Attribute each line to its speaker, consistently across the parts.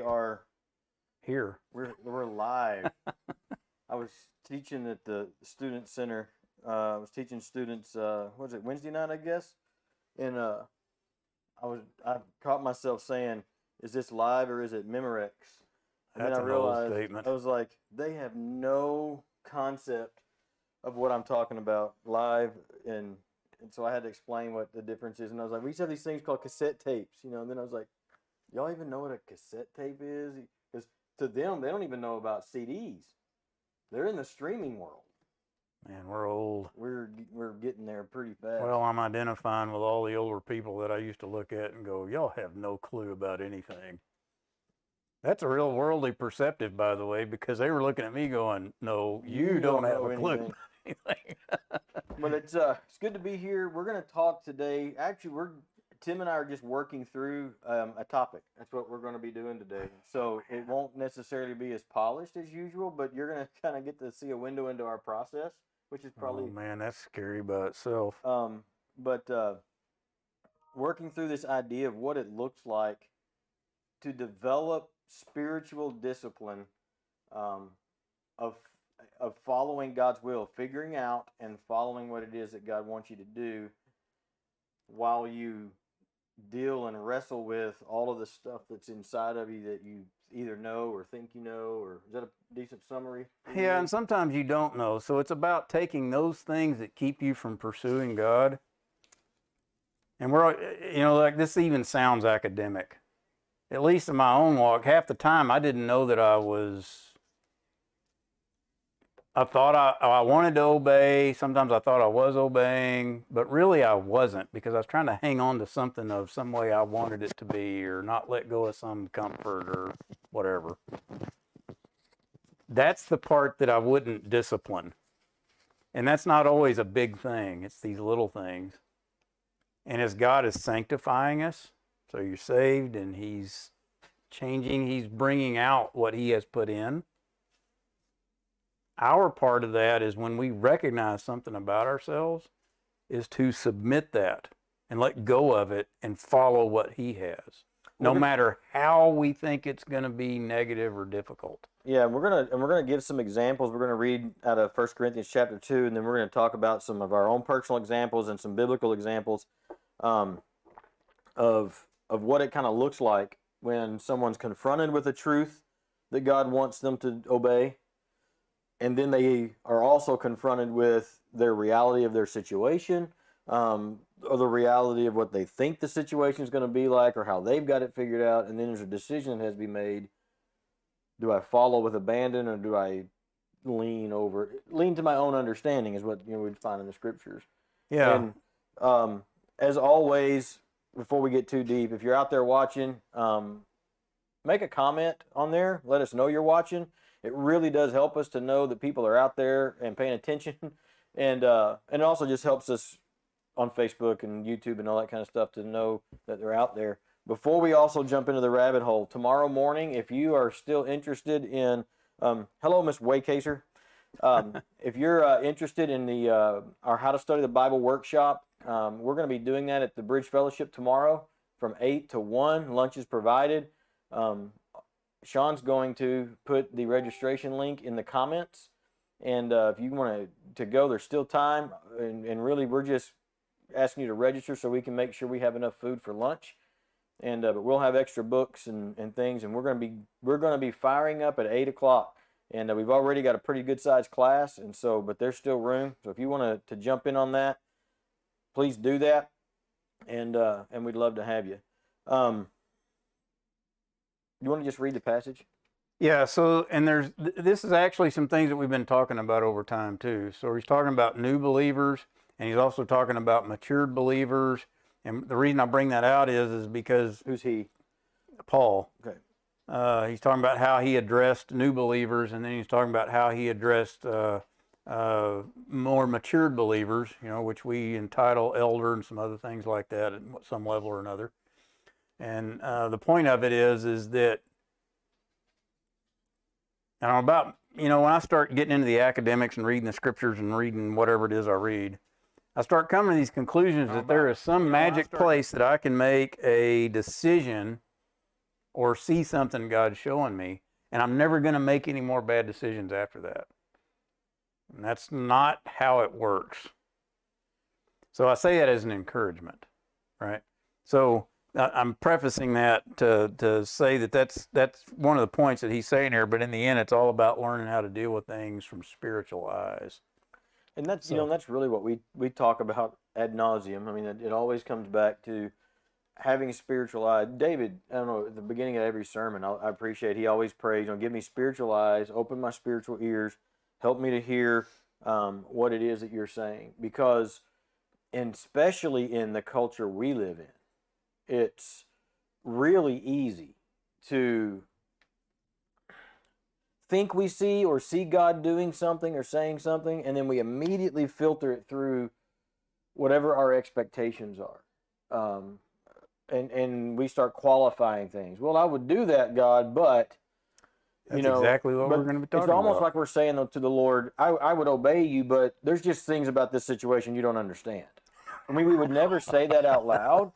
Speaker 1: We are
Speaker 2: Here.
Speaker 1: we're we're live. I was teaching at the student center. Uh, I was teaching students. Uh, what was it Wednesday night? I guess. And uh, I was I caught myself saying, "Is this live or is it Memorex?" And
Speaker 2: That's
Speaker 1: then I realized
Speaker 2: statement.
Speaker 1: I was like, they have no concept of what I'm talking about live, and and so I had to explain what the difference is. And I was like, we used to have these things called cassette tapes, you know. And then I was like, y'all even know what a cassette tape is? Because to them, they don't even know about CDs. They're in the streaming world.
Speaker 2: Man, we're old.
Speaker 1: We're we're getting there pretty fast.
Speaker 2: Well, I'm identifying with all the older people that I used to look at and go, y'all have no clue about anything. That's a real worldly perceptive, by the way, because they were looking at me going, no, you, don't, have a clue.
Speaker 1: but it's uh it's good to be here. We're gonna talk today. Actually, we're Tim and I are just working through um, a topic. That's what we're going to be doing today. So it won't necessarily be as polished as usual, but you're going to kind of get to see a window into our process, which is probably
Speaker 2: oh, man, that's scary by itself.
Speaker 1: um, but uh, working through this idea of what it looks like to develop spiritual discipline um, of of following God's will, figuring out and following what it is that God wants you to do, while you deal and wrestle with all of the stuff that's inside of you that you either know or think you know, or is that a decent summary?
Speaker 2: Yeah, and sometimes you don't know. So it's about taking those things that keep you from pursuing God. And we're, all- you know, like this even sounds academic. At least in my own walk, half the time I didn't know that I was. I thought I, I wanted to obey. Sometimes I thought I was obeying, but really I wasn't because I was trying to hang on to something of some way I wanted it to be or not let go of some comfort or whatever that's the part that I wouldn't discipline. And that's not always a big thing, it's these little things. And as God is sanctifying us, so you're saved and He's changing, He's bringing out what He has put in. Our part of that is when we recognize something about ourselves, is to submit that and let go of it and follow what He has, no
Speaker 1: gonna-
Speaker 2: matter how we think it's going to be negative or difficult.
Speaker 1: Yeah, we're gonna and we're gonna give some examples. We're gonna read out of First Corinthians chapter two, and then we're gonna talk about some of our own personal examples and some biblical examples um, of of what it kind of looks like when someone's confronted with a truth that God wants them to obey, and then they are also confronted with their reality of their situation, um, or the reality of what they think the situation is going to be like, or how they've got it figured out, and then there's a decision that has to be made do I follow with abandon or do I lean over lean to my own understanding is what you know we'd find in the scriptures.
Speaker 2: Yeah.
Speaker 1: And um, as always, before we get too deep, if you're out there watching, um, make a comment on there. Let us know you're watching. It really does help us to know that people are out there and paying attention, and uh, and it also just helps us on Facebook and YouTube and all that kind of stuff to know that they're out there. Before we also jump into the rabbit hole, tomorrow morning, if you are still interested in, um, hello, Miss Waycaser. Um, if you're uh, interested in the uh, our How to Study the Bible workshop, um, we're going to be doing that at the Bridge Fellowship tomorrow from eight to one. Lunch is provided. Um, Sean's going to put the registration link in the comments, and uh, if you want to to go, there's still time. And, and really, we're just asking you to register so we can make sure we have enough food for lunch. And uh, but we'll have extra books and, and things and we're going to be we're to be firing up at eight o'clock. And uh, we've already got a pretty good sized class and so but there's still room. So if you want to to jump in on that please do that. And uh and we'd love to have you. Um you want to just read the passage
Speaker 2: Yeah, so and there's th- this is actually some things that we've been talking about over time too. So he's talking about new believers and he's also talking about matured believers. And the reason I bring that out is is because
Speaker 1: who's he
Speaker 2: Paul,
Speaker 1: okay
Speaker 2: uh, he's talking about how he addressed new believers, and then he's talking about how he addressed uh, uh, more matured believers, you know, which we entitle elder and some other things like that at some level or another. And uh, the point of it is, is that, and I'm about, you know, when I start getting into the academics and reading the scriptures and reading whatever it is I read, I start coming to these conclusions that there
Speaker 1: about-
Speaker 2: is some
Speaker 1: you know,
Speaker 2: magic
Speaker 1: start-
Speaker 2: place that I can make a decision or see something God's showing me, and I'm never going to make any more bad decisions after that. And that's not how it works. So I say that as an encouragement, right? So I'm prefacing that to to say that that's that's one of the points that he's saying here. But in the end, it's all about learning how to deal with things from spiritual eyes.
Speaker 1: And that's you know that's really what we we talk about ad nauseum. I mean, it, it always comes back to having a spiritual eyes. David, I don't know, at the beginning of every sermon, I, I appreciate he always prays, you know, give me spiritual eyes, open my spiritual ears, help me to hear um, what it is that you're saying, because, and especially in the culture we live in, it's really easy to think we see or see God doing something or saying something, and then we immediately filter it through whatever our expectations are. Um, and, and we start qualifying things. Well, I would do that, God, but
Speaker 2: That's
Speaker 1: you know,
Speaker 2: exactly what we're going to be talking
Speaker 1: it's almost
Speaker 2: about.
Speaker 1: like we're saying to the Lord, I, I would obey you, but there's just things about this situation you don't understand. I mean, we would never say that out loud,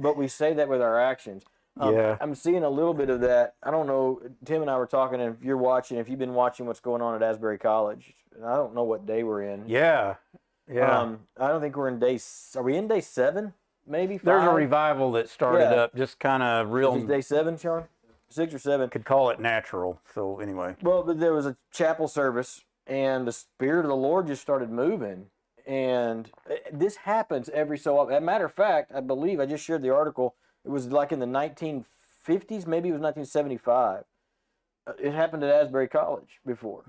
Speaker 1: but we say that with our actions. Um,
Speaker 2: Yeah.
Speaker 1: I'm seeing a little bit of that. I don't know. Tim and I were talking, and if you're watching, if you've been watching what's going on at Asbury College, I don't know what day we're in.
Speaker 2: yeah, yeah.
Speaker 1: Um, I don't think we're in day. Are we in day seven? Maybe. Five?
Speaker 2: There's a revival that started
Speaker 1: Yeah.
Speaker 2: up, just kind of real.
Speaker 1: Is day seven, Sean? Six or seven?
Speaker 2: could call it natural. So anyway,
Speaker 1: Well, but there was a chapel service, and the Spirit of the Lord just started moving. And uh, this happens every so often. As a matter of fact, I believe I just shared the article. It was like in the 1950s, maybe it was 1975. Uh, It happened at Asbury College before.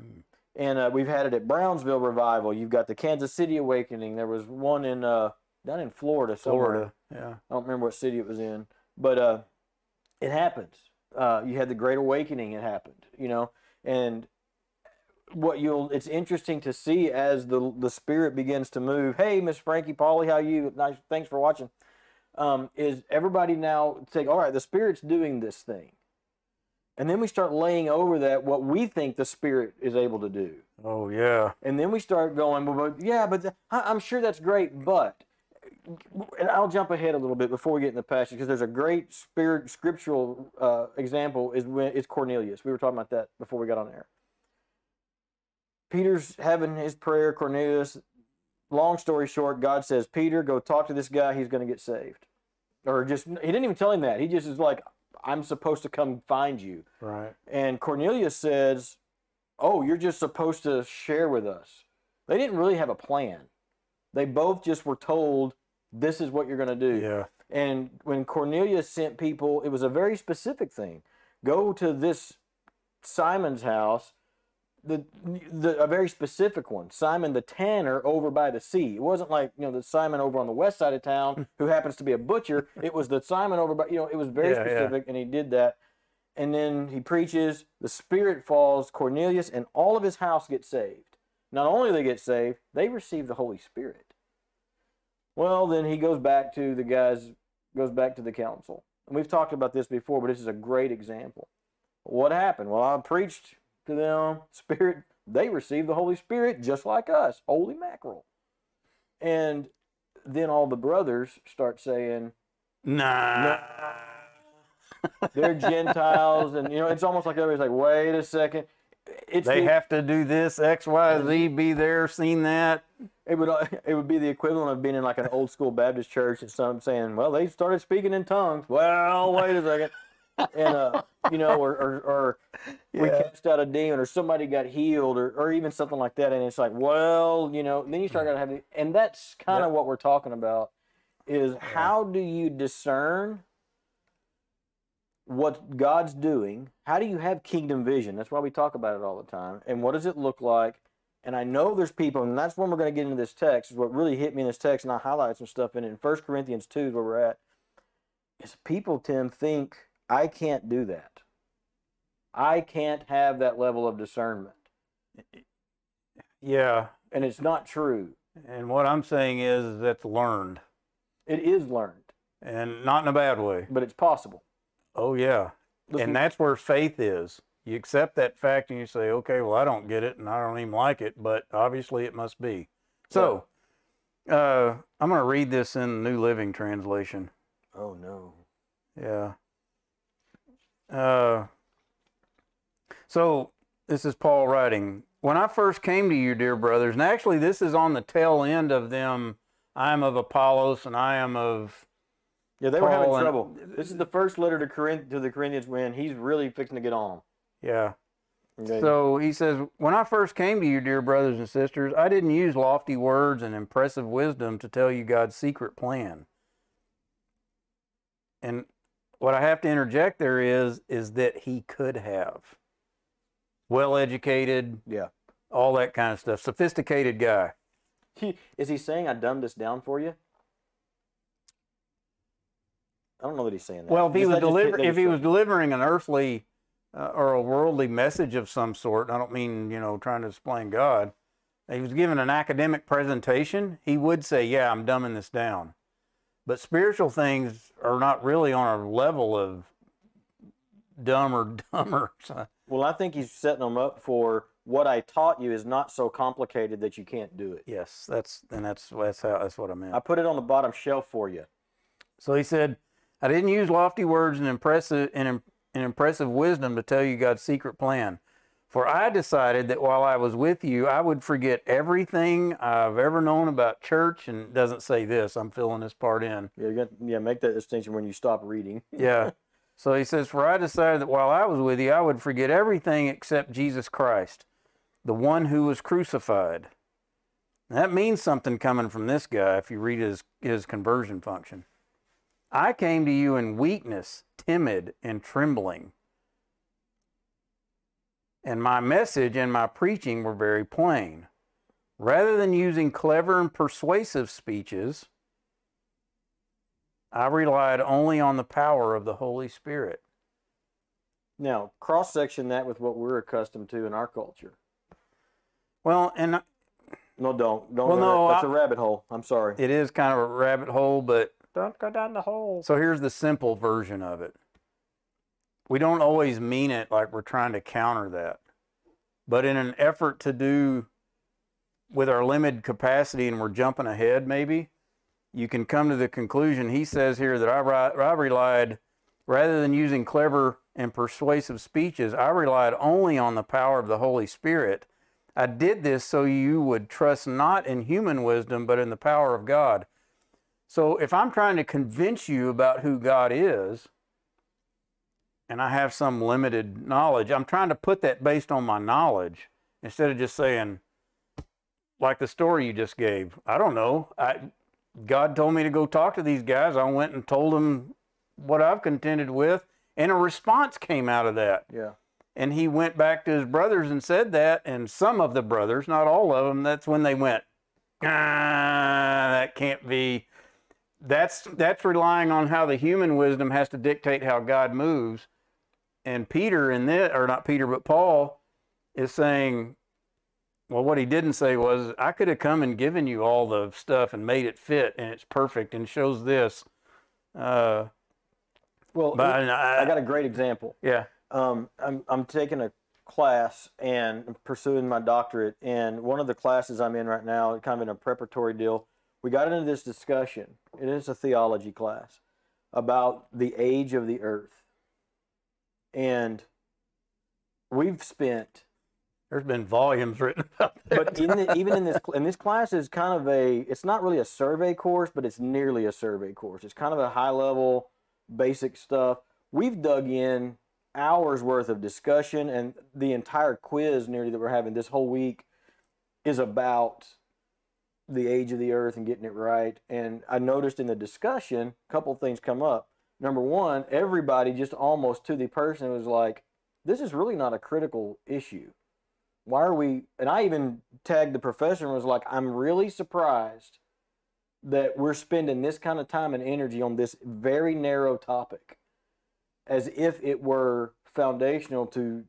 Speaker 1: And uh, we've had it at Brownsville Revival. You've got the Kansas City Awakening. There was one in uh, down in Florida somewhere.
Speaker 2: Florida. Yeah.
Speaker 1: I don't remember what city it was in, but uh, it happens. Uh, you had the Great Awakening. It happened, you know, and what you'll. It's interesting to see as the the Spirit begins to move. Hey, Miss Frankie Polly, how you? Nice. Thanks for watching. Um, is everybody now think? All right, the Spirit's doing this thing, and then we start laying over that what we think the Spirit is able to do.
Speaker 2: Oh yeah.
Speaker 1: And then we start going, well, but yeah, but the, I, I'm sure that's great, but, and I'll jump ahead a little bit before we get in the passage because there's a great spirit scriptural uh, example is when it's Cornelius. We were talking about that before we got on air. Peter's having his prayer. Cornelius. Long story short, God says, Peter, go talk to this guy. He's going to get saved. Or just he didn't even tell him that. He just is like, I'm supposed to come find you.
Speaker 2: Right.
Speaker 1: And Cornelius says, Oh, you're just supposed to share with us. They didn't really have a plan. They both just were told, This is what you're going to do.
Speaker 2: Yeah.
Speaker 1: And when Cornelius sent people, it was a very specific thing. Go to this Simon's house, the, the a very specific one, Simon the tanner over by the sea. It wasn't like you know the Simon over on the west side of town who happens to be a butcher. It was the Simon over by you know it was very
Speaker 2: Yeah, yeah.
Speaker 1: specific, and he did that. And then he preaches. The Spirit falls. Cornelius and all of his house get saved. Not only do they get saved, they receive the Holy Spirit. Well, then he goes back to the guys, goes back to the council. And we've talked about this before, but this is a great example. What happened? Well, I preached to them, Spirit, they received the Holy Spirit just like us. Holy mackerel. And then all the brothers start saying,
Speaker 2: Nah.
Speaker 1: they're Gentiles. And, you know, it's almost like everybody's like, wait a second. It's
Speaker 2: They
Speaker 1: the-
Speaker 2: have to do this, X, Y, Z, be there, seen that.
Speaker 1: It would it would be the equivalent of being in like an old school Baptist church and some saying, "Well, they started speaking in tongues." Well, wait a second, and uh, you know, or or, or we
Speaker 2: Yeah.
Speaker 1: cast out a demon, or somebody got healed, or or even something like that, and it's like, well, you know, then you start to have, and that's kind of what we're talking about, is how do you discern what God's doing? How do you have kingdom vision? That's why we talk about it all the time. And what does it look like? And I know there's people, and that's when we're going to get into this text. Is what really hit me in this text, and I highlight some stuff in it. In 1 Corinthians 2 is where we're at. Is people, Tim, think I can't do that. I can't have that level of discernment.
Speaker 2: Yeah.
Speaker 1: And it's not true.
Speaker 2: And what I'm saying is, is that's learned
Speaker 1: It is learned,
Speaker 2: and not in a bad way.
Speaker 1: but it's possible.
Speaker 2: Oh, yeah.
Speaker 1: Listen-
Speaker 2: And that's where faith is. You accept that fact and you say, okay, well, I don't get it and I don't even like it, but obviously it must be. So, uh, I'm going to read this in the New Living Translation.
Speaker 1: Oh, no.
Speaker 2: Yeah. Uh, so this is Paul writing. When I first came to you, dear brothers, and actually this is on the tail end of them. I am of Apollos, and I am of
Speaker 1: Yeah, they were having
Speaker 2: Paul and-
Speaker 1: trouble. This is the first letter to Corinth to the Corinthians when he's really fixing to get on.
Speaker 2: yeah.
Speaker 1: Okay?
Speaker 2: So he says, When I first came to you, dear brothers and sisters, I didn't use lofty words and impressive wisdom to tell you God's secret plan. And what I have to interject there is, is that he could have. Well educated,
Speaker 1: yeah.
Speaker 2: all that kind of stuff. Sophisticated guy.
Speaker 1: He, is he saying I dumbed this down for you? I don't know that he's saying that.
Speaker 2: Well, if he was deliver, if he was delivering an earthly uh, or a worldly message of some sort, I don't mean you know trying to explain God. He was giving an academic presentation. He would say, "Yeah, I'm dumbing this down," but spiritual things are not really on a level of dumber, dumber.
Speaker 1: Well, I think he's setting them up for what I taught you is not so complicated that you can't do it.
Speaker 2: yes, that's and that's that's how that's what I meant.
Speaker 1: I put it on the bottom shelf for you.
Speaker 2: So he said, I didn't use lofty words and impressive and, and impressive wisdom to tell you God's secret plan. For I decided that while I was with you, I would forget everything I've ever known about church. And it doesn't say this. I'm filling this part in.
Speaker 1: Yeah, you got, yeah, make that distinction when you stop reading.
Speaker 2: Yeah. so he says, For I decided that while I was with you, I would forget everything except Jesus Christ, the one who was crucified. That means something coming from this guy if you read his, his conversion function. I came to you in weakness, timid, and trembling. And my message and my preaching were very plain. Rather than using clever and persuasive speeches, I relied only on the power of the Holy Spirit.
Speaker 1: Now, cross section that with what we're accustomed to in our culture.
Speaker 2: Well, and
Speaker 1: No, don't. Don't.
Speaker 2: Well, no,
Speaker 1: there. That's
Speaker 2: I-
Speaker 1: a rabbit hole. I'm sorry.
Speaker 2: it is kind of a rabbit hole, but
Speaker 1: Don't go down the hole.
Speaker 2: so here's the simple version of it. We don't always mean it like we're trying to counter that. But in an effort to do with our limited capacity and we're jumping ahead, maybe, you can come to the conclusion he says here that I, I relied, rather than using clever and persuasive speeches, I relied only on the power of the Holy Spirit. I did this so you would trust not in human wisdom, but in the power of God. So if I'm trying to convince you about who God is, and I have some limited knowledge, I'm trying to put that based on my knowledge instead of just saying, like the story you just gave. I don't know. I, God told me to go talk to these guys. I went and told them what I've contended with, and a response came out of that.
Speaker 1: Yeah.
Speaker 2: And he went back to his brothers and said that, and some of the brothers, not all of them, that's when they went, ah, that can't be. That's that's relying on how the human wisdom has to dictate how God moves. And Peter in this, or not Peter, but Paul is saying, well, what he didn't say was, I could have come and given you all the stuff and made it fit, and it's perfect and shows this. Uh,
Speaker 1: Well,
Speaker 2: but I,
Speaker 1: I got a great example.
Speaker 2: yeah,
Speaker 1: um, I'm, I'm taking a class and pursuing my doctorate. And one of the classes I'm in right now, kind of in a preparatory deal, we got into this discussion. and It is a theology class about the age of the earth. And we've spent,
Speaker 2: there's been volumes written about that.
Speaker 1: but in the, even in this, and this class is kind of a, it's not really a survey course, but it's nearly a survey course. It's kind of a high level, basic stuff. We've dug in hours worth of discussion and the entire quiz nearly that we're having this whole week is about the age of the earth and getting it right and i noticed in the discussion a couple things come up number one everybody just almost to the person was like this is really not a critical issue why are we and i even tagged the professor and was like i'm really surprised that we're spending this kind of time and energy on this very narrow topic as if it were foundational to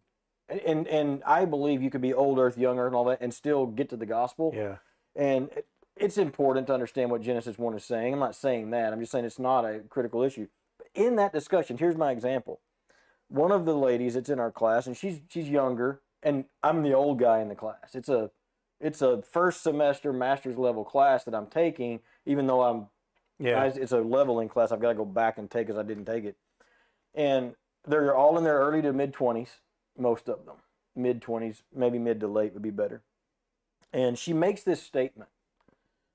Speaker 1: and and I believe you could be old earth, young earth, and all that, and still get to the gospel.
Speaker 2: yeah,
Speaker 1: And it's important to understand what Genesis one is saying. I'm not saying that. I'm just saying it's not a critical issue. In that discussion, here's my example. One of the ladies that's in our class, and she's she's younger, and I'm the old guy in the class. It's a it's a first semester master's level class that I'm taking, even though I'm
Speaker 2: yeah,
Speaker 1: it's a leveling class I've got to go back and take because I didn't take it. And they're all in their early to mid 20s, most of them. Mid 20s, maybe mid to late would be better. And she makes this statement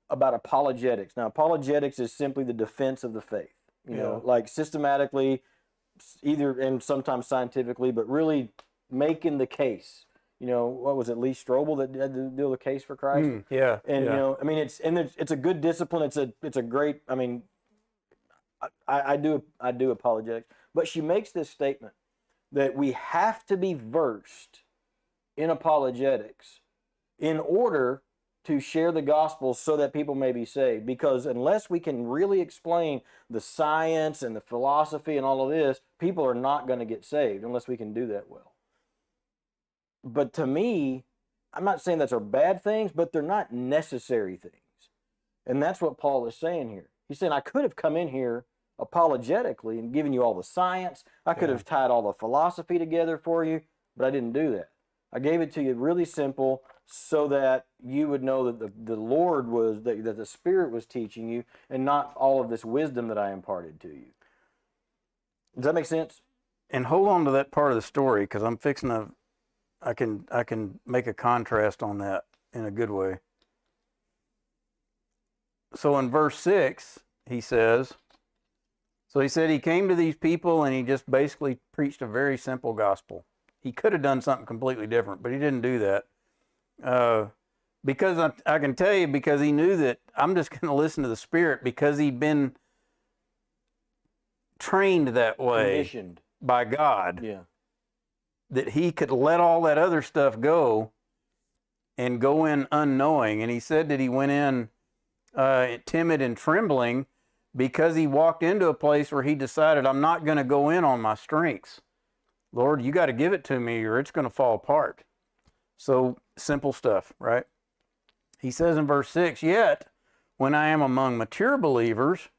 Speaker 1: about apologetics. Now, apologetics is simply the defense of the faith, you know, like systematically, either and sometimes scientifically, but really making the case. You know, what was it, Lee Strobel that had to do the case for Christ?
Speaker 2: Mm, yeah.
Speaker 1: and
Speaker 2: yeah.
Speaker 1: you know i mean it's and it's, it's a good discipline it's a it's a great i mean I, I do i do apologetics but she makes this statement that we have to be versed in apologetics in order to share the gospel so that people may be saved because unless we can really explain the science and the philosophy and all of this people are not going to get saved unless we can do that well but to me I'm not saying that's are bad things, but they're not necessary things. And that's what Paul is saying here. He's saying, I could have come in here apologetically and given you all the science. I could
Speaker 2: Yeah.
Speaker 1: have tied all the philosophy together for you, but I didn't do that. I gave it to you really simple so that you would know that the, the Lord was, that, that the Spirit was teaching you and not all of this wisdom that I imparted to you. Does that make sense?
Speaker 2: and hold on to that part of the story because I'm fixing to. I can I can make a contrast on that in a good way. So in verse six, he says. So he said he came to these people and he just basically preached a very simple gospel. He could have done something completely different, but he didn't do that. Uh, because I, I can tell you, because he knew that I'm just going to listen to the Spirit because he'd been trained that way by God
Speaker 1: Yeah.
Speaker 2: that he could let all that other stuff go and go in unknowing. And he said that he went in uh, timid and trembling because he walked into a place where he decided, I'm not going to go in on my strengths. Lord, you got to give it to me or it's going to fall apart. So simple stuff, right? He says in verse 6 Yet, when I am among mature believers,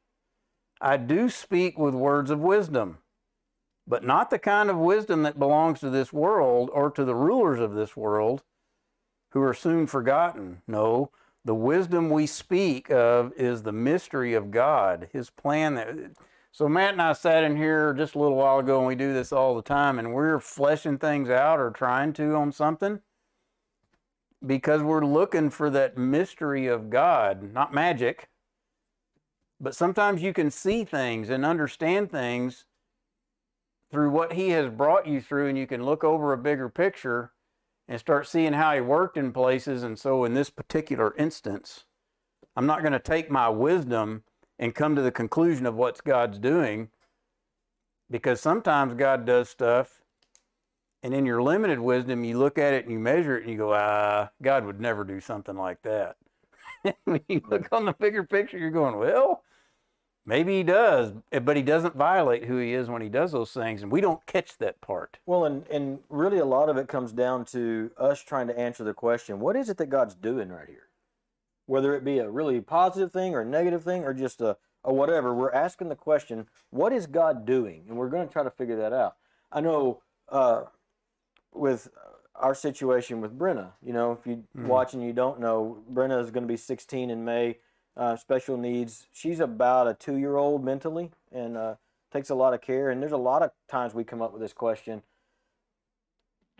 Speaker 2: I do speak with words of wisdom but not the kind of wisdom that belongs to this world or to the rulers of this world who are soon forgotten. No, the wisdom we speak of is the mystery of God, his plan that so Matt and I sat in here just a little while ago and we do this all the time and we're fleshing things out or trying to on something because we're looking for that mystery of God, not magic. But sometimes you can see things and understand things through what he has brought you through, and you can look over a bigger picture and start seeing how he worked in places. And so, in this particular instance, I'm not going to take my wisdom and come to the conclusion of what God's doing because sometimes God does stuff, and in your limited wisdom, you look at it and you measure it and you go, ah, God would never do something like that. when you look on the bigger picture, you're going, well, Maybe he does, eh, but he doesn't violate who he is when he does those things, and we don't catch that part.
Speaker 1: Well, and, and really a lot of it comes down to us trying to answer the question, what is it that God's doing right here? Whether it be a really positive thing or a negative thing or just a, a whatever, we're asking the question, what is God doing? And we're going to try to figure that out. I know uh, with our situation with Brenna, you know, if you
Speaker 2: Mhm.
Speaker 1: watch and you don't know, Brenna is going to be 16 in May, uh, special needs. She's about a two-year-old mentally and uh, takes a lot of care. And there's a lot of times we come up with this question,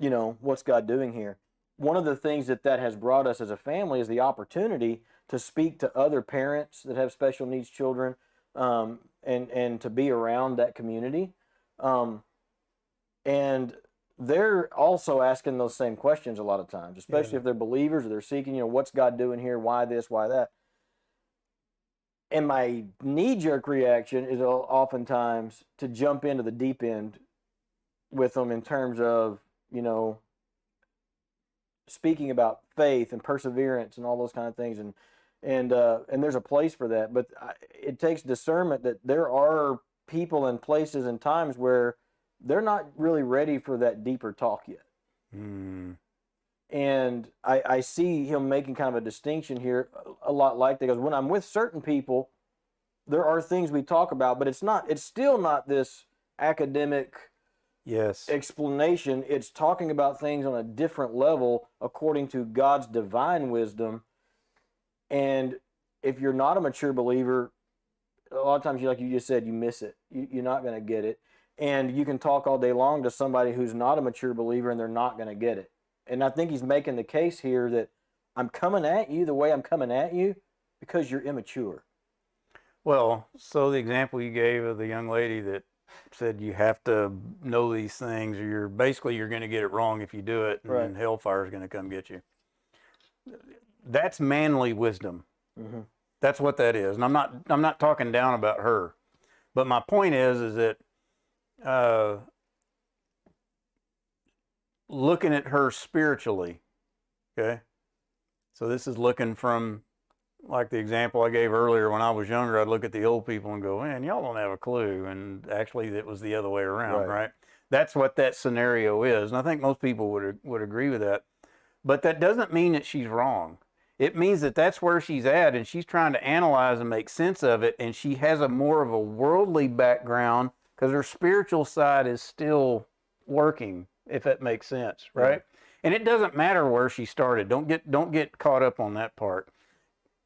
Speaker 1: you know, what's God doing here? One of the things that that has brought us as a family is the opportunity to speak to other parents that have special needs children um, and, and to be around that community. Um, and they're also asking those same questions a lot of times, especially
Speaker 2: Yeah.
Speaker 1: if they're believers or they're seeking, you know, what's God doing here? Why this? Why that? And my knee jerk reaction is oftentimes to jump into the deep end with them in terms of, you know, speaking about faith and perseverance and all those kind of things. And, and, uh, and there's a place for that. But I, it takes discernment that there are people and places and times where they're not really ready for that deeper talk yet
Speaker 2: Mm,
Speaker 1: and I, I see him making kind of a distinction here a, lot like that because when I'm with certain people, there are things we talk about, but it's not it's still not this academic
Speaker 2: yes.
Speaker 1: explanation. It's talking about things on a different level according to God's divine wisdom. And if you're not a mature believer, a lot of times you like you just said, you miss it. You, you're not going to get it. And you can talk all day long to somebody who's not a mature believer and they're not going to get it. And I think he's making the case here that I'm coming at you the way I'm coming at you because you're immature.
Speaker 2: Well, so the example you gave of the young lady that said you have to know these things, or you're basically you're going to get it wrong if you do it, and
Speaker 1: Right.
Speaker 2: hellfire is going to come get you. That's manly wisdom.
Speaker 1: Mhm.
Speaker 2: That's what that is, and I'm not I'm not talking down about her, but my point is is that uh, looking at her spiritually, okay. So this is looking from like the example I gave earlier, when I was younger, I'd look at the old people and go, man, y'all don't have a clue. And actually, it was the other way around,
Speaker 1: Right.
Speaker 2: right? That's what that scenario is. And I think most people would, would agree with that. But that doesn't mean that she's wrong. It means that that's where she's at and she's trying to analyze and make sense of it. And she has a more of a worldly background because her spiritual side is still working, if that makes sense, right?
Speaker 1: Right.
Speaker 2: And it doesn't matter where she started. Don't get don't get caught up on that part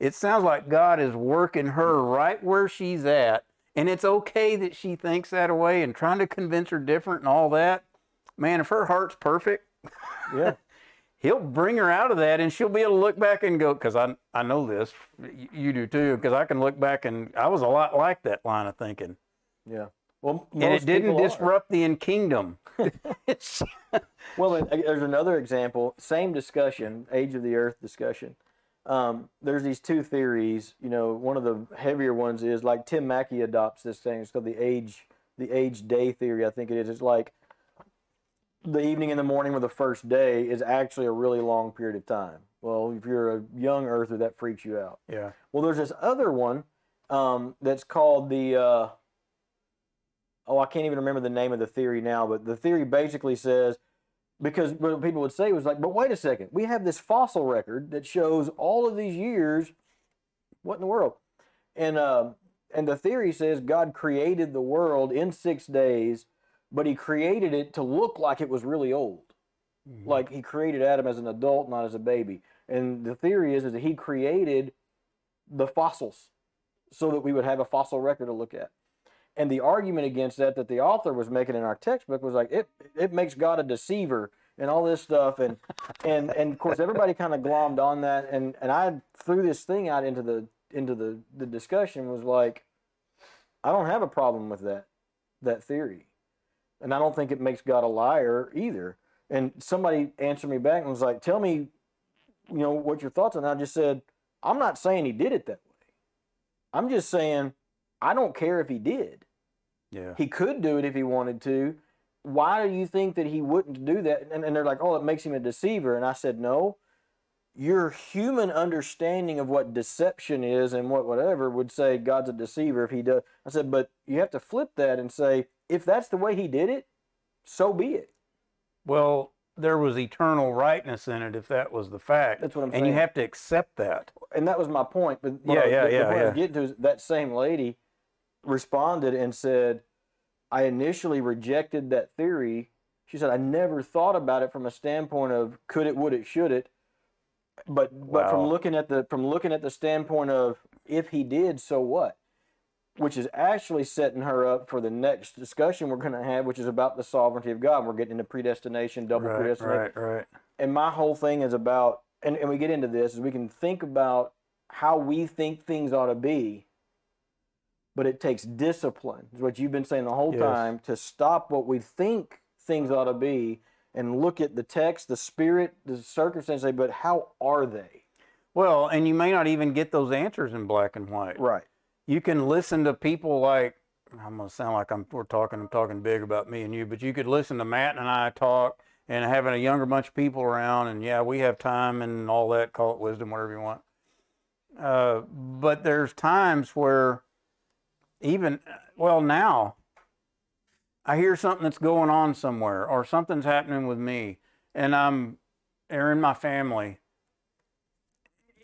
Speaker 2: it sounds like God is working her right where she's at. And it's okay that she thinks that way and trying to convince her different and all that. Man, if her heart's perfect,
Speaker 1: Yeah.
Speaker 2: he'll bring her out of that and she'll be able to look back and go, because I, I know this, you do too, because I can look back and I was a lot like that line of thinking.
Speaker 1: Yeah. Well,
Speaker 2: and it didn't
Speaker 1: people are.
Speaker 2: disrupt the in kingdom.
Speaker 1: Well, there's another example. Same discussion, age of the earth discussion. Um, there's these two theories. You know, one of the heavier ones is like Tim Mackie adopts this thing. It's called the age, the age day theory. I think it is. It's like the evening and the morning with the first day is actually a really long period of time. Well, if you're a young earther, that freaks you out.
Speaker 2: yeah.
Speaker 1: Well, there's this other one um, that's called the. Uh, oh, I can't even remember the name of the theory now, but the theory basically says because what people would say was like, but wait a second, we have this fossil record that shows all of these years. What in the world? And um, and the theory says God created the world in six days, but He created it to look like it was really old like he created Adam as an adult, not as a baby. And the theory is, is that he created the fossils so that we would have a fossil record to look at. And the argument against that that the author was making in our textbook was like it it makes God a deceiver and all this stuff and and and of course everybody kind of glommed on that and and I threw this thing out into the into the the discussion was like I don't have a problem with that that theory. And I don't think it makes God a liar either. And somebody answered me back and was like, "Tell me, you know, what your thoughts." on that." I just said, "I'm not saying he did it that way. I'm just saying I don't care if he did.
Speaker 2: Yeah.
Speaker 1: He could do it if he wanted to. Why do you think that he wouldn't do that?" And, and they're like, "Oh, it makes him a deceiver." And I said, "No." Your human understanding of what deception is and what whatever would say God's a deceiver if he does. I said, but you have to flip that and say, if that's the way he did it, so be it.
Speaker 2: Well, there was eternal rightness in it if that was the fact.
Speaker 1: That's what I'm saying.
Speaker 2: and you have to accept that.
Speaker 1: and that was my point. But
Speaker 2: Yeah,
Speaker 1: I-
Speaker 2: yeah,
Speaker 1: the, the
Speaker 2: yeah,
Speaker 1: I was getting to is that same lady responded and said, "I initially rejected that theory." She said, "I never thought about it from a standpoint of could it, would it, should it." But but from looking at the from looking at the standpoint of if he did, so what? Which is actually setting her up for the next discussion we're going to have, which is about the sovereignty of God. We're getting into predestination, double
Speaker 2: right,
Speaker 1: predestination
Speaker 2: right, right.
Speaker 1: and my whole thing is about and, and we get into this is we can think about how we think things ought to be but it takes discipline is what you've been saying the whole
Speaker 2: Yes.
Speaker 1: time to stop what we think things ought to be and look at the text the spirit the circumstance say but how are they
Speaker 2: Well, and you may not even get those answers in black and white.
Speaker 1: right
Speaker 2: You can listen to people like I'm gonna sound like I'm we're talking I'm talking big about me and you, but you could listen to Matt and I talk and having a younger bunch of people around and yeah, we have time and all that, call it wisdom, whatever you want. Uh, but there's times where even well now I hear something that's going on somewhere or something's happening with me and I'm or in my family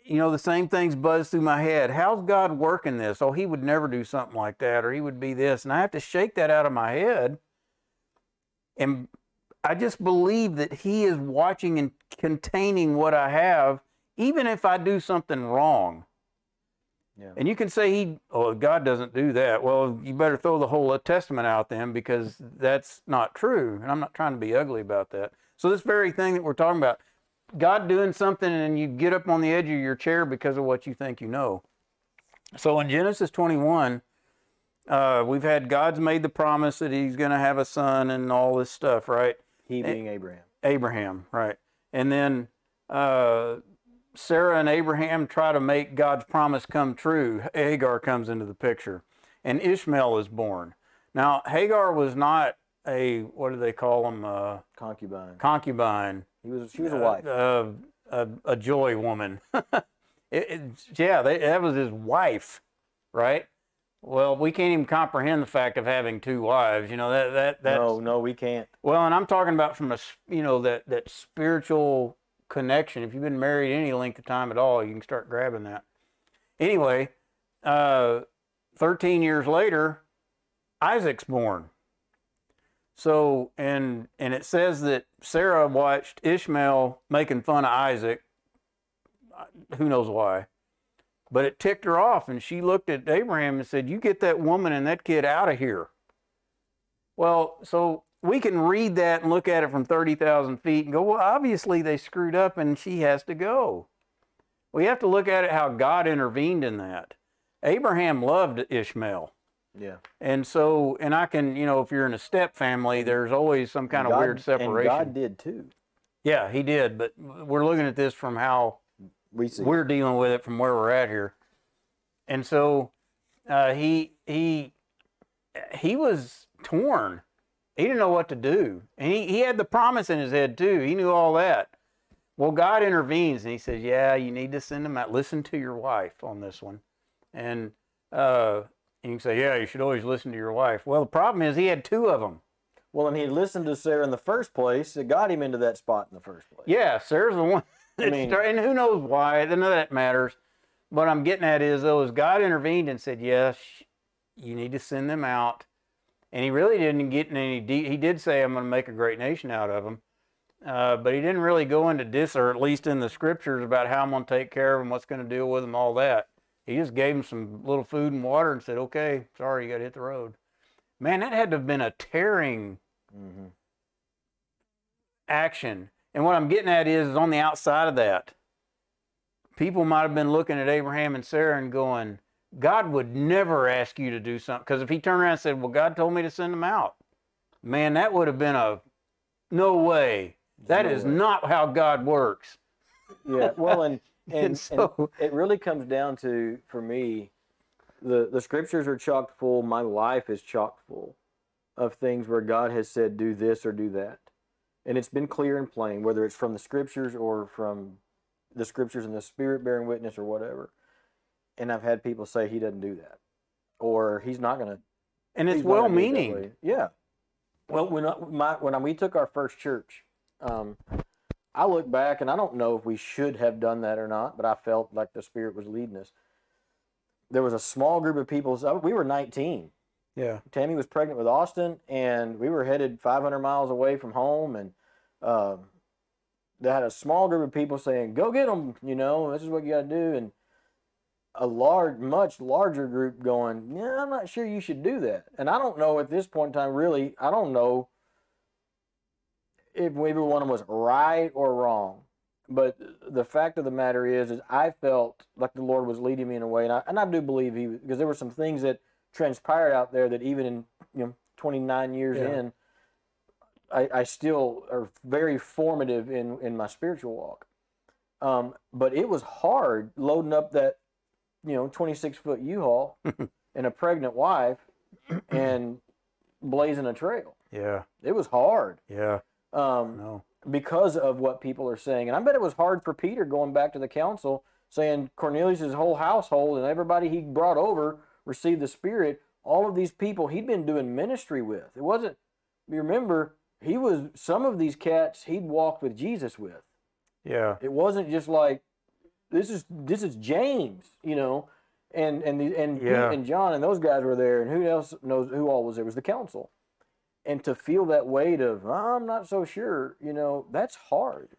Speaker 2: you know, the same things buzz through my head. How's God working this? Oh, he would never do something like that, or he would be this. And I have to shake that out of my head. And I just believe that he is watching and containing what I have, even if I do something wrong.
Speaker 1: Yeah.
Speaker 2: And you can say he, oh, God doesn't do that. Well, you better throw the whole Old Testament out then because that's not true. And I'm not trying to be ugly about that. So this very thing that we're talking about, God doing something and you get up on the edge of your chair because of what you think you know. So in Genesis 21, uh, we've had God's made the promise that he's going to have a son and all this stuff, right?
Speaker 1: He being Abraham.
Speaker 2: Abraham, right. And then uh, Sarah and Abraham try to make God's promise come true. Hagar comes into the picture, and Ishmael is born. Now, Hagar was not a, what do they call them, uh,
Speaker 1: Concubine.
Speaker 2: concubine,
Speaker 1: He was. She was a wife.
Speaker 2: uh, a, a joy woman. it, it, yeah, they, that was his wife, right? Well, we can't even comprehend the fact of having two wives. You know that that that's
Speaker 1: no, no, we can't.
Speaker 2: well, and I'm talking about from a you know that that spiritual connection. If you've been married any length of time at all, you can start grabbing that. Anyway, uh, 13 years later, Isaac's born. So and and it says that Sarah watched Ishmael making fun of Isaac. Uh, Who knows why? But it ticked her off, and she looked at Abraham and said, "You get that woman and that kid out of here." Well, so we can read that and look at it from 30,000 feet and go, well, obviously they screwed up and she has to go. We have to look at it how God intervened in that. Abraham loved Ishmael.
Speaker 1: Yeah.
Speaker 2: And so, and I can, you know, if you're in a step family, there's always some kind of weird separation.
Speaker 1: And God did too.
Speaker 2: Yeah, he did. But we're looking at this from how
Speaker 1: We see.
Speaker 2: we're dealing with it from where we're at here. And so uh, he he he was torn. He didn't know what to do. And he, he had the promise in his head too. He knew all that. Well, God intervenes and he says, Yeah, you need to send them out. Listen to your wife on this one. And uh, and you can say, Yeah, you should always listen to your wife. Well, the problem is he had two of them.
Speaker 1: well, and he listened to Sarah in the first place. It got him into that spot in the first place.
Speaker 2: Yeah, Sarah's the one.
Speaker 1: I mean-
Speaker 2: start- and who knows why? None of that matters. What I'm getting at is, though, is God intervened and said, "Yes, you need to send them out." And He really didn't get in any. deep. he did say, "I'm going to make a great nation out of them," uh, but He didn't really go into this, or at least in the scriptures, about how I'm going to take care of them, what's going to deal with them, all that. He just gave them some little food and water and said, "Okay, sorry, you got to hit the road." Man, that had to have been a tearing
Speaker 1: hmm
Speaker 2: action. And what I'm getting at is, is on the outside of that, people might have been looking at Abraham and Sarah and going, God would never ask you to do something. Because if he turned around and said, Well, God told me to send them out, man, that would have been a no way. That
Speaker 1: no
Speaker 2: is
Speaker 1: way.
Speaker 2: not how God works.
Speaker 1: Yeah. Well, and
Speaker 2: And
Speaker 1: and, and
Speaker 2: so-
Speaker 1: it really comes down to for me, the the scriptures are chock full. My life is chock full of things where God has said, "Do this or do that," and it's been clear and plain, whether it's from the scriptures or from the scriptures and the Spirit bearing witness or whatever. And I've had people say He doesn't do that, or He's not going to
Speaker 2: And it's
Speaker 1: gonna
Speaker 2: well
Speaker 1: do it that
Speaker 2: meaning.
Speaker 1: Yeah. Well, when I, my when we took our first church, um, I look back and I don't know if we should have done that or not, but I felt like the Spirit was leading us. There was a small group of people. We were 19.
Speaker 2: Yeah.
Speaker 1: Tammy was pregnant with Austin, and we were headed 500 miles away from home, and um, they had a small group of people saying, "Go get them," you know, this is what you got to do, and a large, much larger group going, "Yeah, I'm not sure you should do that." And I don't know at this point in time, really, I don't know if either one of them was right or wrong. But the fact of the matter is, is I felt like the Lord was leading me in a way, and I, and I do believe He because there were some things that transpired out there that even in you know 29 years
Speaker 2: Yeah.
Speaker 1: in, I, I still are very formative in in my spiritual walk. Um, but it was hard loading up that you know 26 foot U-Haul and a pregnant wife and blazing a trail.
Speaker 2: Yeah.
Speaker 1: It was hard
Speaker 2: Yeah.
Speaker 1: um,
Speaker 2: No.
Speaker 1: because of what people are saying. And I bet it was hard for Peter going back to the council saying Cornelius' whole household and everybody he brought over received the Spirit. All of these people he'd been doing ministry with. It wasn't, you remember, he was, some of these cats he'd walked with Jesus with.
Speaker 2: Yeah.
Speaker 1: It wasn't just like, this is, this is James, you know, and, and, the, and,
Speaker 2: Yeah.
Speaker 1: and John and those guys were there. And who else knows who all was there? It was the council and to feel that weight of I'm not so sure, you know, that's hard.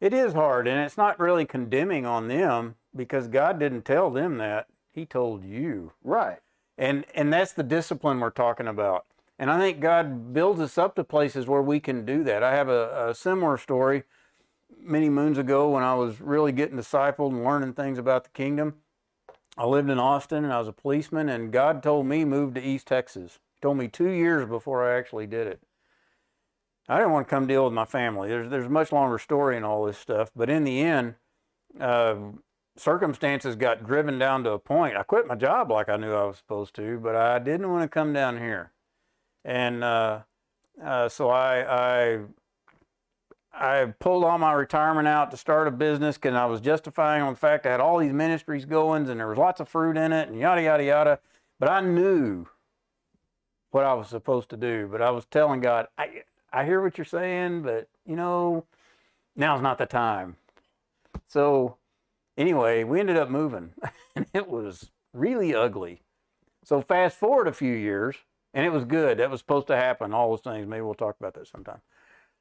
Speaker 2: It is hard, and it's not really condemning on them because God didn't tell them that. He told you.
Speaker 1: Right.
Speaker 2: And and that's the discipline we're talking about. And I think God builds us up to places where we can do that. I have a, a similar story many moons ago when I was really getting discipled and learning things about the kingdom. I lived in Austin and I was a policeman, and God told me move to East Texas. He told me two years before I actually did it. I didn't want to come deal with my family. There's there's a much longer story in all this stuff, but in the end, uh, circumstances got driven down to a point. I quit my job like I knew I was supposed to, but I didn't want to come down here, and uh, uh, so I I I pulled all my retirement out to start a business because I was justifying on the fact I had all these ministries going and there was lots of fruit in it and yada yada yada. But I knew what I was supposed to do. But I was telling God, I I hear what you're saying, but you know, now's not the time. So anyway, we ended up moving and it was really ugly. So fast forward a few years, and it was good. That was supposed to happen, all those things. Maybe we'll talk about that sometime.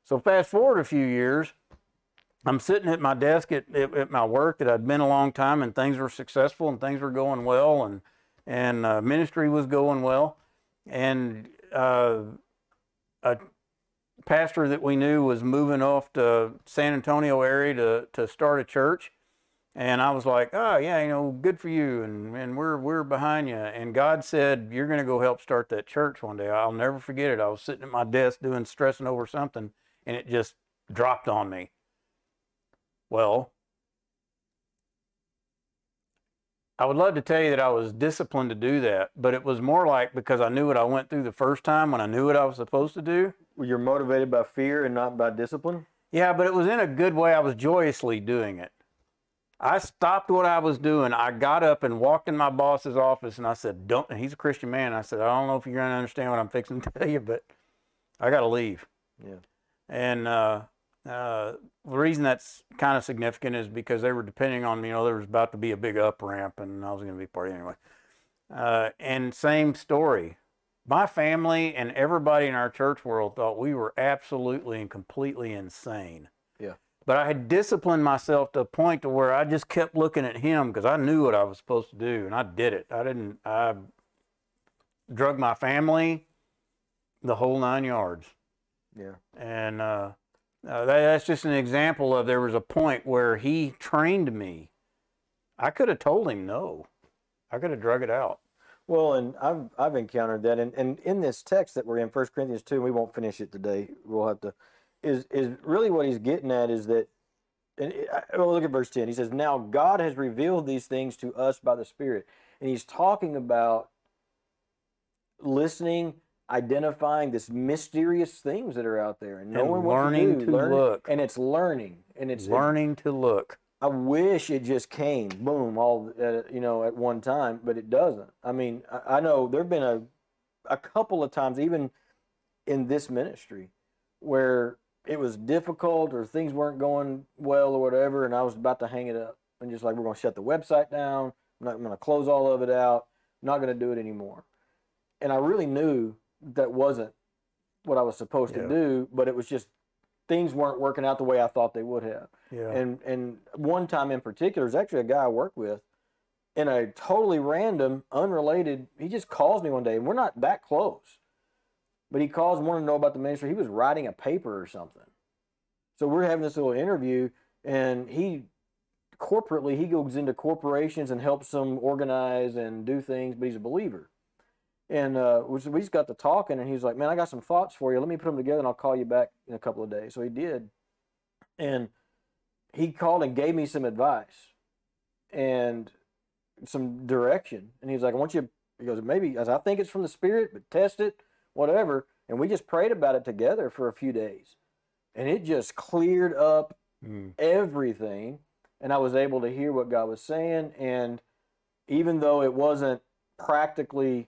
Speaker 2: So fast forward a few years, I'm sitting at my desk at, at, at, my work that I'd been a long time, and things were successful and things were going well, and and uh, ministry was going well, and uh, a pastor that we knew was moving off to San Antonio area to to start a church, and I was like, oh yeah, you know, good for you, and and we're we're behind you. And God said you're going to go help start that church one day. I'll never forget it. I was sitting at my desk doing stressing over something and it just dropped on me. Well, I would love to tell you that I was disciplined to do that, but it was more like because I knew what I went through the first time when I knew what I was supposed to do.
Speaker 1: You're motivated by fear and not by discipline?
Speaker 2: Yeah, but it was in a good way. I was joyously doing it. I stopped what I was doing. I got up and walked in my boss's office and I said, Don't, and he's a Christian man. I said, I don't know if you're going to understand what I'm fixing to tell you, but I got to leave.
Speaker 1: Yeah.
Speaker 2: And uh, uh, the reason that's kind of significant is because they were depending on, me, you know, there was about to be a big up ramp and I was going to be part of it anyway. Uh, and same story. My family and everybody in our church world thought we were absolutely and completely insane.
Speaker 1: Yeah.
Speaker 2: But I had disciplined myself to a point to where I just kept looking at him because I knew what I was supposed to do and I did it. I didn't, I drug my family the whole nine yards.
Speaker 1: Yeah.
Speaker 2: And uh, uh, that, that's just an example of there was a point where he trained me. I could have told him no. I could have drug it out.
Speaker 1: Well, and I've I've encountered that, and, and in this text that we're in, First Corinthians two, we won't finish it today. We'll have to. Is is really what he's getting at is that, and it, well, look at verse ten. He says, "Now God has revealed these things to us by the Spirit," and he's talking about listening identifying this mysterious things that are out there and knowing
Speaker 2: and
Speaker 1: what
Speaker 2: learning
Speaker 1: to,
Speaker 2: to
Speaker 1: do, learning,
Speaker 2: look.
Speaker 1: and it's learning and it's
Speaker 2: learning to look.
Speaker 1: I wish it just came boom all at, you know at one time, but it doesn't. I mean, I, I know there've been a a couple of times even in this ministry where it was difficult or things weren't going well or whatever, and I was about to hang it up and just like we're going to shut the website down. I'm not going to close all of it out. I'm not going to do it anymore. And I really knew that wasn't what I was supposed
Speaker 2: Yeah.
Speaker 1: to do, but it was just things weren't working out the way I thought they would have.
Speaker 2: Yeah.
Speaker 1: And and one time in particular is actually a guy I work with in a totally random, unrelated. He just calls me one day, and we're not that close, but he calls and wanted to know about the ministry. He was writing a paper or something, so we're having this little interview, and he corporately he goes into corporations and helps them organize and do things, but he's a believer. And uh, we just got to talking, and he was like, "Man, I got some thoughts for you. Let me put them together, and I'll call you back in a couple of days." So he did, and he called and gave me some advice and some direction. And he was like, "I want you." He goes, "Maybe as I think it's from the Spirit, but test it, whatever." And we just prayed about it together for a few days, and it just cleared up
Speaker 2: Mm.
Speaker 1: everything and I was able to hear what God was saying and even though it wasn't practically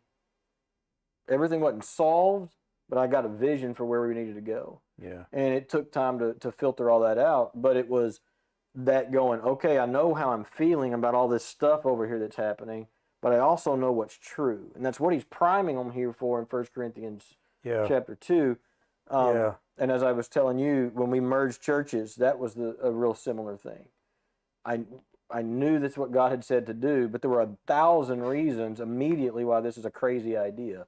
Speaker 1: everything wasn't solved but I got a vision for where we needed to go
Speaker 2: Yeah.
Speaker 1: and it took time to, to filter all that out but it was that going okay I know how I'm feeling about all this stuff over here that's happening but I also know what's true and that's what he's priming them here for in First Corinthians
Speaker 2: Yeah.
Speaker 1: chapter 2 um,
Speaker 2: Yeah.
Speaker 1: and as I was telling you, when we merged churches, that was the, a real similar thing. I I knew that's what God had said to do, but there were a thousand reasons immediately why this is a crazy idea.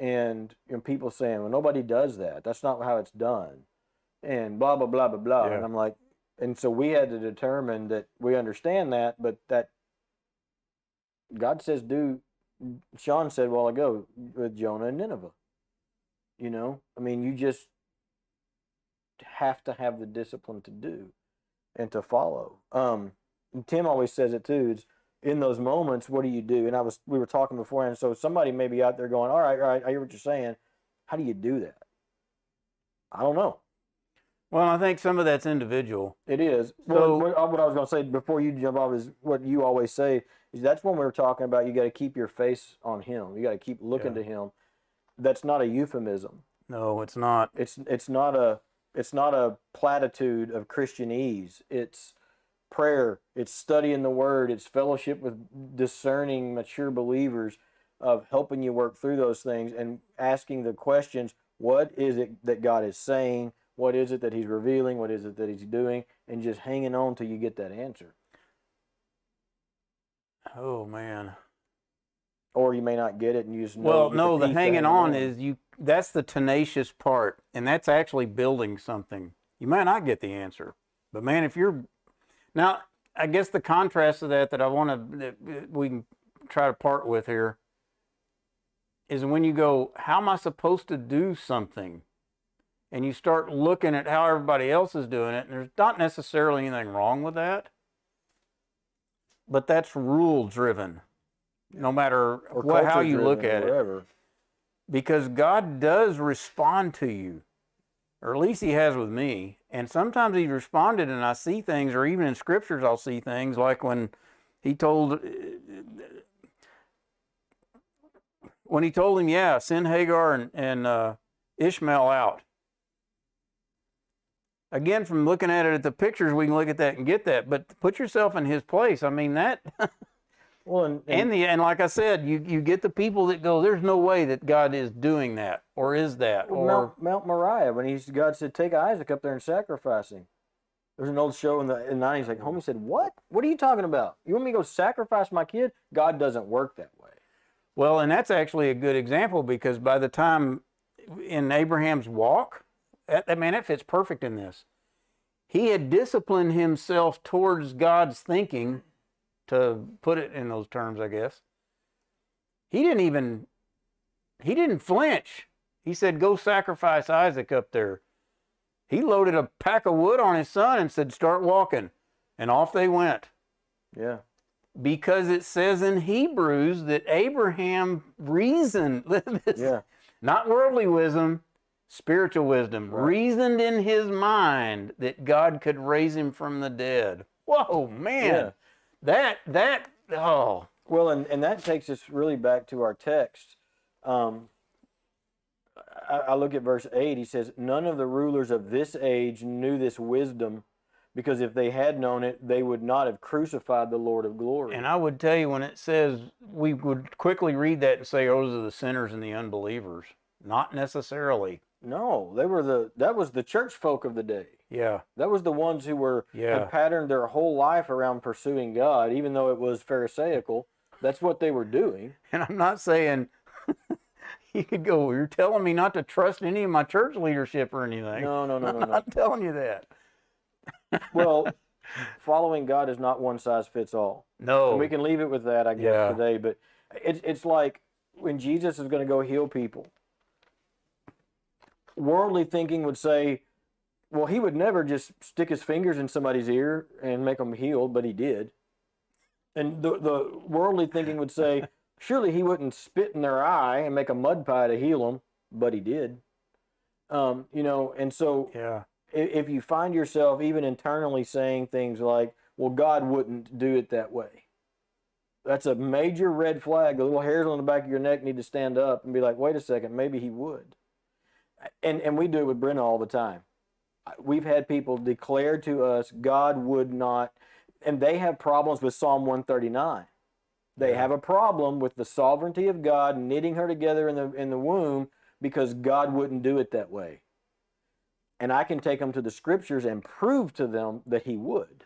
Speaker 1: And you know, people saying, well, nobody does that. That's not how it's done. And blah, blah, blah, blah, blah.
Speaker 2: Yeah.
Speaker 1: And I'm like, and so we had to determine that we understand that, but that God says do, Sean said a while ago with Jonah and Nineveh. You know, I mean, you just have to have the discipline to do and to follow. Um, and Tim always says it too. It's in those moments, what do you do? And I was, we were talking beforehand. So somebody may be out there going, all right, all right, I hear what you're saying. How do you do that? I don't know.
Speaker 2: Well, I think some of that's individual.
Speaker 1: It is.
Speaker 2: So-
Speaker 1: well, what, uh, what I was going to say before you jump off is what you always say is that's when we were talking about you got to keep your face on Him. You got to keep looking
Speaker 2: Yeah.
Speaker 1: to Him. That's not a euphemism.
Speaker 2: No, it's not.
Speaker 1: It's it's not a it's not a platitude of Christianese. It's prayer. It's studying the Word. It's fellowship with discerning, mature believers of helping you work through those things and asking the questions: What is it that God is saying? What is it that He's revealing? What is it that He's doing? And just hanging on till you get that answer.
Speaker 2: Oh man.
Speaker 1: Or you may not get it, and you just
Speaker 2: Well, no, the hanging on is you. That's the tenacious part, and that's actually building something. You might not get the answer, but man, if you're now, I guess the contrast of that that I want to we can try to part with here is when you go, how am I supposed to do something? And you start looking at how everybody else is doing it, and there's not necessarily anything wrong with that, but that's rule driven. No matter what, how you look at it because God does respond to you, or at least He has with me. And sometimes He responded, and I see things, or even in scriptures, I'll see things like when He told, when He told him, "Yeah, send Hagar and, and uh, Ishmael out." Again, from looking at it at the pictures, we can look at that and get that. But put yourself in His place. I mean that.
Speaker 1: Well, and,
Speaker 2: And the and like I said, you you get the people that go, "There's no way that God is doing that, or is that, or
Speaker 1: Mount, Mount Moriah, when he's God said, "Take Isaac up there and sacrifice him." There's an old show in the in the 90s, like homie said, "What? What are you talking about? You want me to go sacrifice my kid? God doesn't work that way."
Speaker 2: well." And that's actually a good example because by the time in Abraham's walk, that, that man that fits perfect in this. He had disciplined himself towards God's thinking, to put it in those terms, I guess. He didn't even he didn't flinch. He said, "Go sacrifice Isaac up there." He loaded a pack of wood on his son and said, "Start walking," and off they went.
Speaker 1: Yeah,
Speaker 2: because it says in Hebrews that Abraham reasoned,
Speaker 1: yeah,
Speaker 2: not worldly wisdom, spiritual wisdom,
Speaker 1: Right.
Speaker 2: reasoned in his mind that God could raise him from the dead. Whoa, man.
Speaker 1: Yeah.
Speaker 2: That, that, oh,
Speaker 1: Well, and, and that takes us really back to our text. Um, I, I look at verse 8. He says, None of the rulers of this age knew this wisdom, because if they had known it, they would not have crucified the Lord of glory.
Speaker 2: and I would tell you when it says, we would quickly read that and say, oh, those are the sinners and the unbelievers. Not necessarily.
Speaker 1: No, they were the that was the church folk of the day.
Speaker 2: Yeah,
Speaker 1: That was the ones who were
Speaker 2: Yeah.
Speaker 1: had patterned their whole life around pursuing God, even though it was Pharisaical. That's what they were doing.
Speaker 2: And I'm not saying you could go, you're telling me not to trust any of my church leadership or anything.
Speaker 1: No, no, no, no,
Speaker 2: I'm
Speaker 1: no.
Speaker 2: not telling you that.
Speaker 1: well, following God is not one size fits all.
Speaker 2: No.
Speaker 1: And we can leave it with that, I guess,
Speaker 2: Yeah.
Speaker 1: today. But it's it's like when Jesus is going to go heal people. Worldly thinking would say, well, he would never just stick his fingers in somebody's ear and make them heal, but he did. And the the worldly thinking would say, surely he wouldn't spit in their eye and make a mud pie to heal them, but he did. Um, you know, and so
Speaker 2: yeah.
Speaker 1: i- if you find yourself even internally saying things like, well, God wouldn't do it that way, that's a major red flag. The little hairs on the back of your neck need to stand up and be like, wait a second, maybe He would. And, and we do it with Brenna all the time. We've had people declare to us, God would not, and they have problems with Psalm 139. They have a problem with the sovereignty of God knitting her together in the in the womb because God wouldn't do it that way and I can take them to the scriptures and prove to them that he would.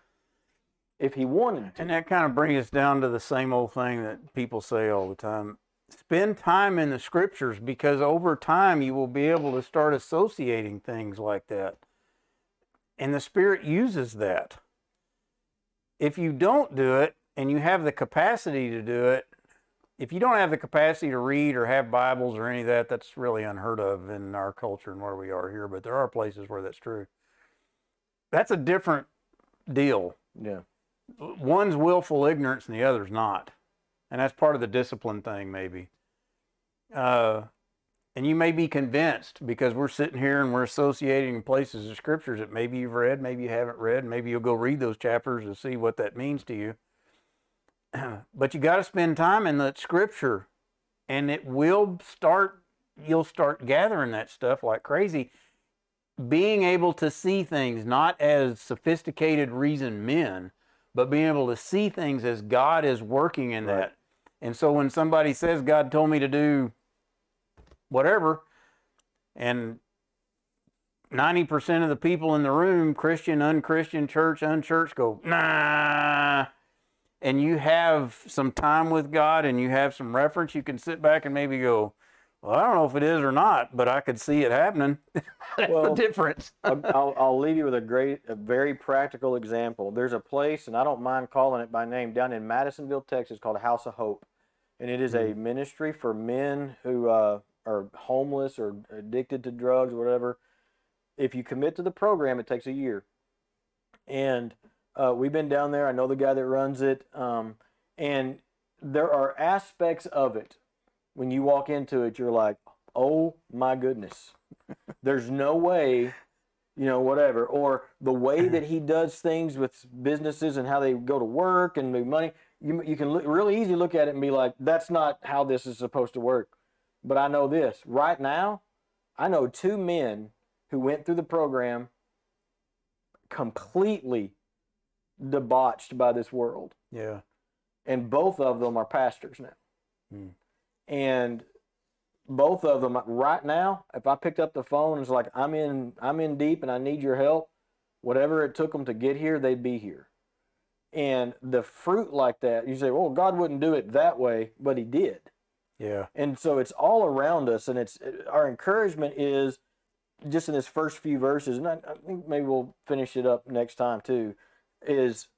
Speaker 1: if he wanted to.
Speaker 2: And that kind of brings us down to the same old thing that people say all the time. Spend time in the scriptures because over time you will be able to start associating things like that. And the Spirit uses that. If you don't do it and you have the capacity to do it, if you don't have the capacity to read or have Bibles or any of that, that's really unheard of in our culture and where we are here. But there are places where that's true. That's a different deal
Speaker 1: yeah.
Speaker 2: one's willful ignorance and the other's not. And that's part of the discipline thing, maybe. Uh, and you may be convinced because we're sitting here and we're associating places of scriptures that maybe you've read, maybe you haven't read, maybe you'll go read those chapters and see what that means to you. but you got to spend time in that scripture and it will start, you'll start gathering that stuff like crazy being able to see things not as sophisticated reasoned men, but being able to see things as God is working in
Speaker 1: Right.
Speaker 2: that. And so when somebody says God told me to do whatever, and 90% of the people in the room, Christian, unchristian, church, unchurch, go, nah. And you have some time with God and you have some reference, you can sit back and maybe go, well, I don't know if it is or not, but I could see it happening. That's
Speaker 1: Well,
Speaker 2: the difference.
Speaker 1: I'll, I'll, I'll leave you with a great, a very practical example. There's a place, and I don't mind calling it by name, down in Madisonville, Texas, called House of Hope, and it is a ministry for men who uh, are homeless or addicted to drugs or whatever. If you commit to the program, it takes a year, and uh, we've been down there. I know the guy that runs it, um, and there are aspects of it when you walk into it, you're like, oh my goodness. There's no way, you know, whatever. Or the way that he does things with businesses and how they go to work and make money. You, you can look, really easy look at it and be like, that's not how this is supposed to work. But I know this. Right now, I know two men who went through the program completely debauched by this world
Speaker 2: Yeah.
Speaker 1: and both of them are pastors now.
Speaker 2: Hmm.
Speaker 1: And both of them right now, if I picked up the phone it's like, "I'm in, I'm in deep, and I need your help," whatever it took them to get here, they'd be here. And the fruit like that, you say, "Well, God wouldn't do it that way," but He did.
Speaker 2: Yeah.
Speaker 1: And so it's all around us, and it's our encouragement is just in this first few verses, and I, I think maybe we'll finish it up next time too. Is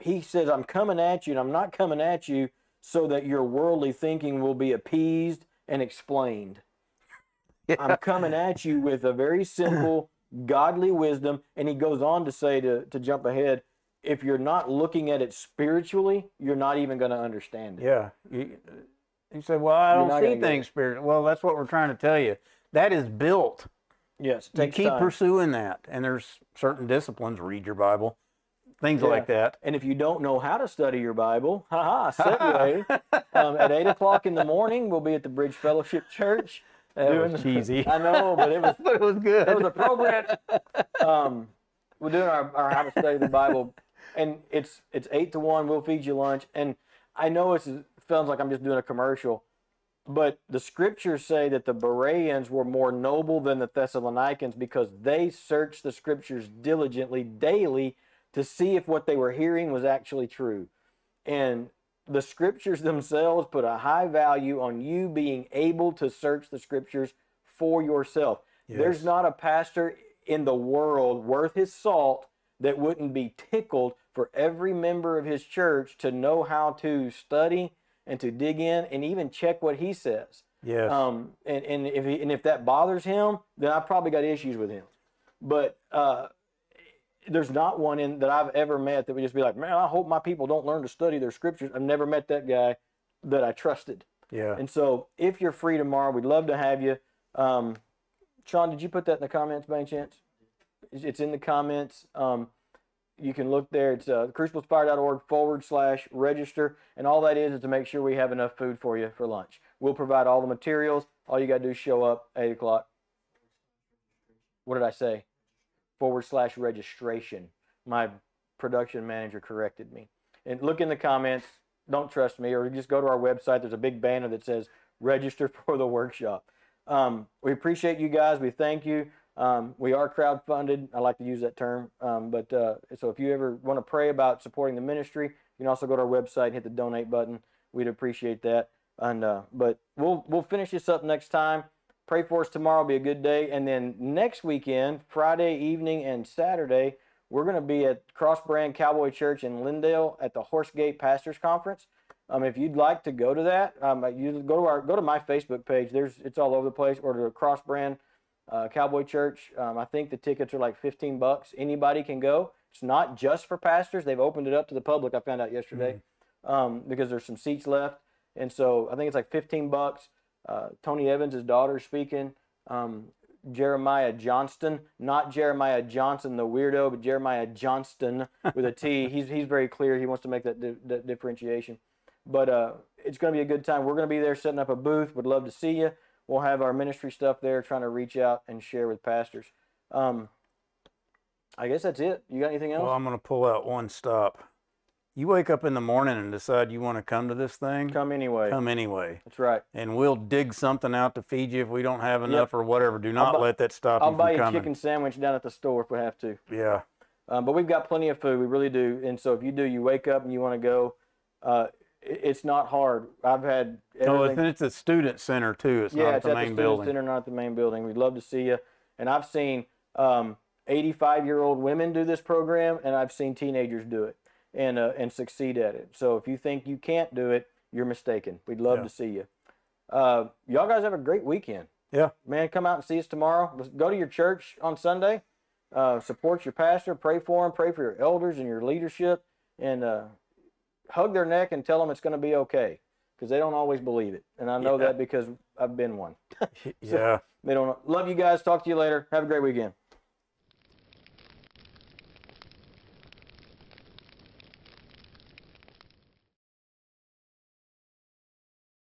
Speaker 1: he says, "I'm coming at you, and I'm not coming at you so that your worldly thinking will be appeased and explained. I'm coming at you with a very simple, godly wisdom." And he goes on to say to to jump ahead. If you're not looking at it spiritually, you're not even going to understand it.
Speaker 2: Yeah. You, you say, well, I don't see things spiritual. Well, that's what we're trying to tell you. That is built.
Speaker 1: Yes,
Speaker 2: You keep
Speaker 1: time.
Speaker 2: pursuing that. And there's certain disciplines, read your Bible, things
Speaker 1: Yeah.
Speaker 2: like that.
Speaker 1: And if you don't know how to study your Bible, haha, segue. um, at eight o'clock in the morning, we'll be at the Bridge Fellowship Church.
Speaker 2: That
Speaker 1: doing
Speaker 2: was cheesy.
Speaker 1: I know, but it was
Speaker 2: but it was good.
Speaker 1: it was appropriate. Um, we're doing our, our how to study the Bible, and it's it's eight to one. We'll feed you lunch, and I know it sounds like I'm just doing a commercial, but the scriptures say that the Bereans were more noble than the Thessalonians because they searched the scriptures diligently daily to see if what they were hearing was actually true. And the scriptures themselves put a high value on you being able to search the scriptures for yourself. There's not a pastor in the world worth his salt that wouldn't be tickled for every member of his church to know how to study and to dig in and even check what he says.
Speaker 2: Yes.
Speaker 1: Um, and, and if he, and if that bothers him, then I probably got issues with him. But uh, there's not one in that I've ever met that would just be like, man, I hope my people don't learn to study their scriptures. I've never met that guy that I trusted.
Speaker 2: yeah.
Speaker 1: And so, if you're free tomorrow, we'd love to have you. Um, Sean, did you put that in the comments by any chance? It's- in the comments. Um, you can look there. It's uh, cruciblespire.org forward slash register. And all that is is to make sure we have enough food for you for lunch. We'll provide all the materials. All you got to do is show up 8 o'clock. What did I say? Forward slash registration. My production manager corrected me. And look in the comments. Don't trust me, or just go to our website. There's a big banner that says register for the workshop. Um, we appreciate you guys. We thank you. Um, we are crowdfunded. I like to use that term. Um, but uh, so if you ever want to pray about supporting the ministry, you can also go to our website and hit the donate button. We'd appreciate that. And uh, but we'll we'll finish this up next time. Pray for us tomorrow. Will be a good day. And then next weekend, Friday evening and Saturday, we're going to be at Cross Brand Cowboy Church in Lindale at the Horsegate Pastors Conference. Um, if you'd like to go to that, um, you go to our go to my Facebook page. There's it's all over the place. Or to Cross Brand uh, Cowboy Church. Um, I think the tickets are like 15 bucks. Anybody can go. It's not just for pastors. They've opened it up to the public. I found out yesterday um, because there's some seats left, and so I think it's like 15 bucks. Uh, Tony Evans, daughter, speaking. Um, Jeremiah Johnston, not Jeremiah Johnson, the weirdo, but Jeremiah Johnston with a T. he's he's very clear. He wants to make that, di- that differentiation. But uh, it's going to be a good time. We're going to be there setting up a booth. Would love to see you. We'll have our ministry stuff there, trying to reach out and share with pastors. Um, I guess that's it. You got anything else?
Speaker 2: Well, I'm going to pull out one stop. You wake up in the morning and decide you want to come to this thing.
Speaker 1: Come anyway.
Speaker 2: Come anyway.
Speaker 1: That's right.
Speaker 2: And we'll dig something out to feed you if we don't have enough or whatever. Do not
Speaker 1: bu-
Speaker 2: let that stop you coming.
Speaker 1: I'll
Speaker 2: you
Speaker 1: buy
Speaker 2: from
Speaker 1: you a
Speaker 2: coming.
Speaker 1: chicken sandwich down at the store if we have to.
Speaker 2: Yeah.
Speaker 1: Um, but we've got plenty of food. We really do. And so if you do, you wake up and you want to go. Uh, it- it's not hard. I've had
Speaker 2: No,
Speaker 1: everything.
Speaker 2: it's, it's a student center too. It's
Speaker 1: yeah,
Speaker 2: not
Speaker 1: it's
Speaker 2: the
Speaker 1: at
Speaker 2: main
Speaker 1: the student
Speaker 2: building.
Speaker 1: center, not the main building. We'd love to see you. And I've seen um, 85 year old women do this program, and I've seen teenagers do it and uh, and succeed at it. So if you think you can't do it, you're mistaken. We'd love
Speaker 2: Yeah.
Speaker 1: to see you. Uh, y'all guys have a great weekend.
Speaker 2: Yeah.
Speaker 1: Man, come out and see us tomorrow. Let's go to your church on Sunday. Uh, support your pastor. Pray for him. Pray for your elders and your leadership. And uh, hug their neck and tell them it's going to be okay because they don't always believe it. And I know
Speaker 2: Yeah.
Speaker 1: that because I've been one.
Speaker 2: yeah.
Speaker 1: They don't. Love you guys. Talk to you later. Have a great weekend.